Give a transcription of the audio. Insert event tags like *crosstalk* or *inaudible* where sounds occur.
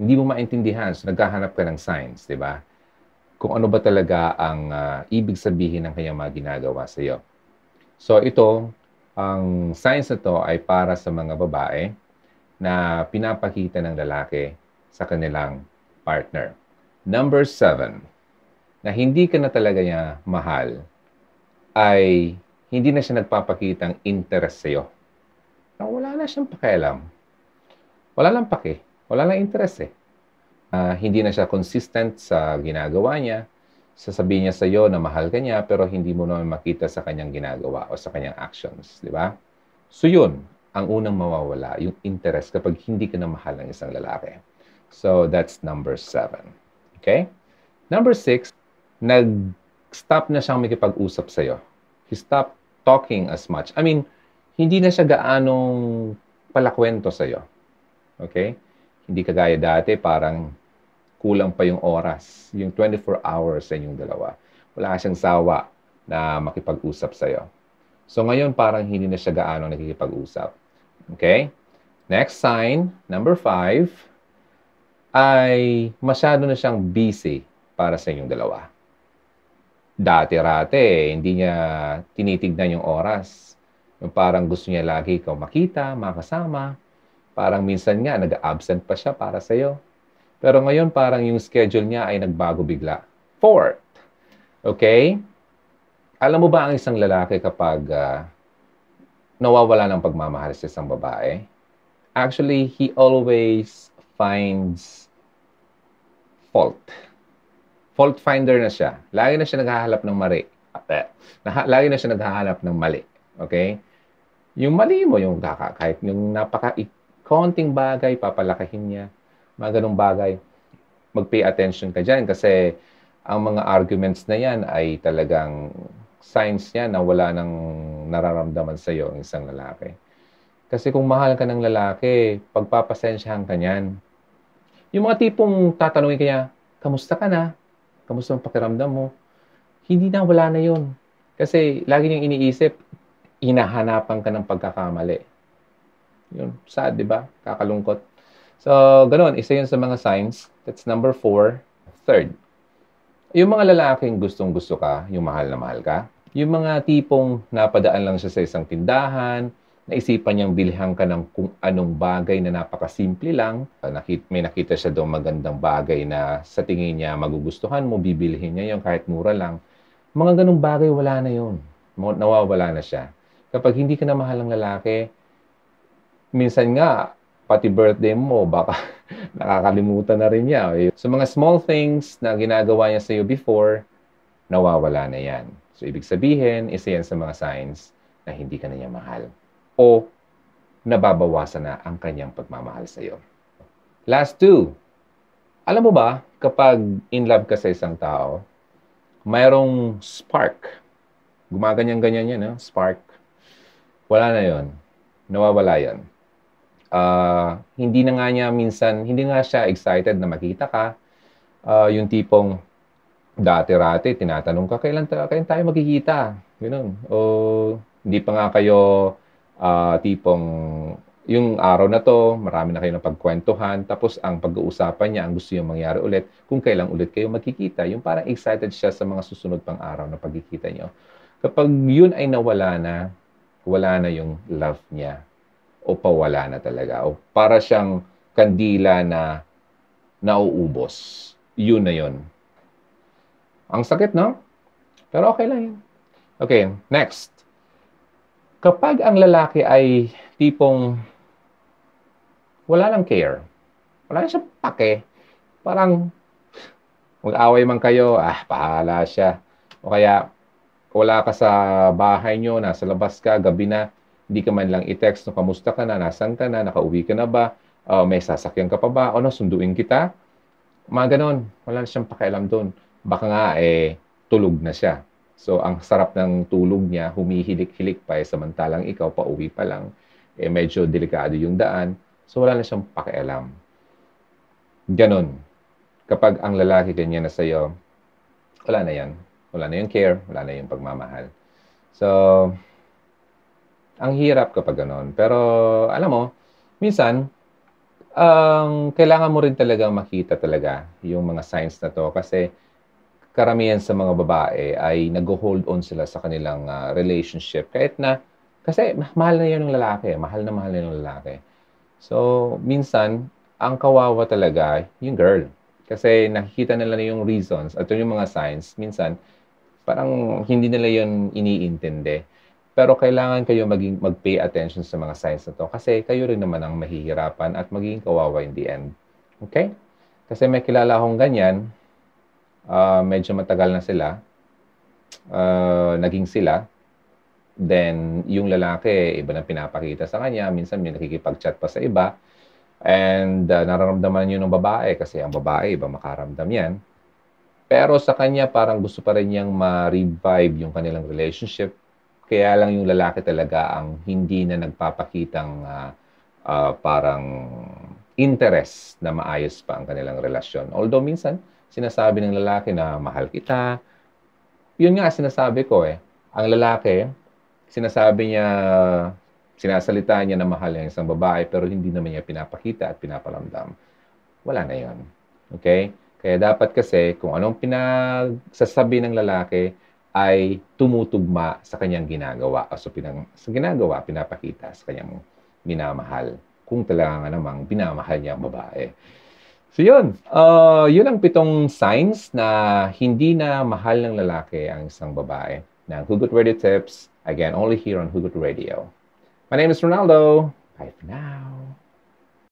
hindi mo maintindihan. So, naghahanap ka ng signs, di ba? Kung ano ba talaga ang uh, ibig sabihin ng kanyang mga ginagawa sa iyo. So, ito, ang signs na to ay para sa mga babae na pinapakita ng lalaki sa kanilang partner. Number seven, na hindi ka na talaga niya mahal, ay hindi na siya nagpapakita ng interest sa iyo. Wala na siyang pakialam. Wala lang pake. Wala lang interest eh. Uh, hindi na siya consistent sa ginagawa niya. Sasabihin niya sa iyo na mahal ka niya pero hindi mo naman makita sa kanyang ginagawa o sa kanyang actions. Di ba? So yun, ang unang mawawala, yung interest kapag hindi ka na mahal ng isang lalaki. So that's number seven. Okay? Number six, nag-stop na siyang makipag-usap sa iyo. He stopped talking as much. I mean, hindi na siya gaanong palakwento sa iyo. Okay? Hindi kagaya dati, parang kulang pa yung oras, yung 24 hours sa inyong dalawa. Wala siyang sawa na makipag-usap sa'yo. So ngayon, parang hindi na siya gaano nakikipag-usap. Okay? Next sign, number five, ay masyado na siyang busy para sa inyong dalawa. Dati-rate, hindi niya tinitignan yung oras. Yung parang gusto niya lagi ikaw makita, makasama. Parang minsan nga, nag-absent pa siya para sa'yo. Pero ngayon parang yung schedule niya ay nagbago bigla. Fourth, okay? Alam mo ba ang isang lalaki kapag uh, nawawala ng pagmamahal sa isang babae? Actually, he always finds fault. Fault finder na siya. Lagi na siya naghahanap ng mali. Lagi na siya naghahanap ng mali. Okay? Yung mali mo, yung kaka, kahit yung napaka konting bagay, papalakihin niya mga ganong bagay. Mag-pay attention ka dyan kasi ang mga arguments na yan ay talagang signs niya na wala nang nararamdaman sa iyo ang isang lalaki. Kasi kung mahal ka ng lalaki, pagpapasensyahan ka niyan. Yung mga tipong tatanungin kanya, kamusta ka na? Kamusta ang pakiramdam mo? Hindi na, wala na yun. Kasi lagi niyang iniisip, hinahanapan ka ng pagkakamali. Yun, sad, di ba? Kakalungkot. So, ganun. Isa yun sa mga signs. That's number four. Third, yung mga lalaking gustong-gusto ka, yung mahal na mahal ka, yung mga tipong napadaan lang siya sa isang tindahan, naisipan niyang bilhan ka ng kung anong bagay na napakasimple lang. Nakit, may nakita siya doon magandang bagay na sa tingin niya magugustuhan mo, bibilhin niya yung kahit mura lang. Mga ganong bagay, wala na yun. Nawawala na siya. Kapag hindi ka na mahal ng lalaki, minsan nga, pati birthday mo, baka *laughs* nakakalimutan na rin niya. So mga small things na ginagawa niya sa iyo before, nawawala na yan. So ibig sabihin, isa yan sa mga signs na hindi ka na niya mahal. O nababawasan na ang kanyang pagmamahal sa iyo. Last two. Alam mo ba, kapag in love ka sa isang tao, mayroong spark. Gumaganyan-ganyan yan, no? spark. Wala na yon Nawawala yon uh, hindi na nga niya minsan, hindi nga siya excited na makita ka. Uh, yung tipong dati-rati, tinatanong ka, kailan, kailan tayo magkikita? Ganun. O hindi pa nga kayo uh, tipong yung araw na to, marami na kayo ng pagkwentuhan, tapos ang pag-uusapan niya, ang gusto niya mangyari ulit, kung kailan ulit kayo magkikita. Yung parang excited siya sa mga susunod pang araw na pagkikita niyo. Kapag yun ay nawala na, wala na yung love niya o pawala na talaga. O para siyang kandila na nauubos. Yun na yun. Ang sakit, no? Pero okay lang yun. Okay, next. Kapag ang lalaki ay tipong wala lang care, wala na siya pake, parang mag-away man kayo, ah, pahala siya. O kaya, wala ka sa bahay nyo, nasa labas ka, gabi na, hindi ka man lang i-text no, kamusta ka na, nasan ka na, nakauwi ka na ba, uh, may sasakyan ka pa ba, o no, sunduin kita. Mga ganon, wala na siyang pakialam doon. Baka nga, eh, tulog na siya. So, ang sarap ng tulog niya, humihilik-hilik pa, eh, samantalang ikaw, pa uwi pa lang, eh, medyo delikado yung daan. So, wala na siyang pakialam. Ganon. Kapag ang lalaki ganyan na sa'yo, wala na yan. Wala na yung care, wala na yung pagmamahal. So, ang hirap kapag ganon. Pero, alam mo, minsan, ang kailangan mo rin talaga makita talaga yung mga signs na to kasi karamihan sa mga babae ay nag-hold on sila sa kanilang uh, relationship kahit na kasi mahal na yun ng lalaki, mahal na mahal na ng lalaki. So, minsan, ang kawawa talaga yung girl. Kasi nakikita nila na yung reasons at yung mga signs, minsan, parang hindi nila yun iniintindi. Pero kailangan kayo maging, mag-pay attention sa mga signs na to kasi kayo rin naman ang mahihirapan at magiging kawawa in the end. Okay? Kasi may kilala akong ganyan, uh, medyo matagal na sila, uh, naging sila, then yung lalaki, iba na pinapakita sa kanya, minsan may nakikipag-chat pa sa iba, and uh, nararamdaman yun ng babae kasi ang babae, iba makaramdam yan. Pero sa kanya, parang gusto pa rin niyang ma-revive yung kanilang relationship kaya lang yung lalaki talaga ang hindi na nagpapakitang uh, uh, parang interest na maayos pa ang kanilang relasyon. Although minsan, sinasabi ng lalaki na mahal kita. Yun nga sinasabi ko eh. Ang lalaki, sinasabi niya, sinasalita niya na mahal niya isang babae pero hindi naman niya pinapakita at pinaparamdam. Wala na yon. Okay? Kaya dapat kasi kung anong pinagsasabi ng lalaki, ay tumutugma sa kanyang ginagawa o sa, pinang, sa ginagawa, pinapakita sa kanyang minamahal. Kung talaga nga namang binamahal niya ang babae. So yun, uh, yun ang pitong signs na hindi na mahal ng lalaki ang isang babae. Ng Hugot Radio Tips, again, only here on Hugot Radio. My name is Ronaldo. Bye for now.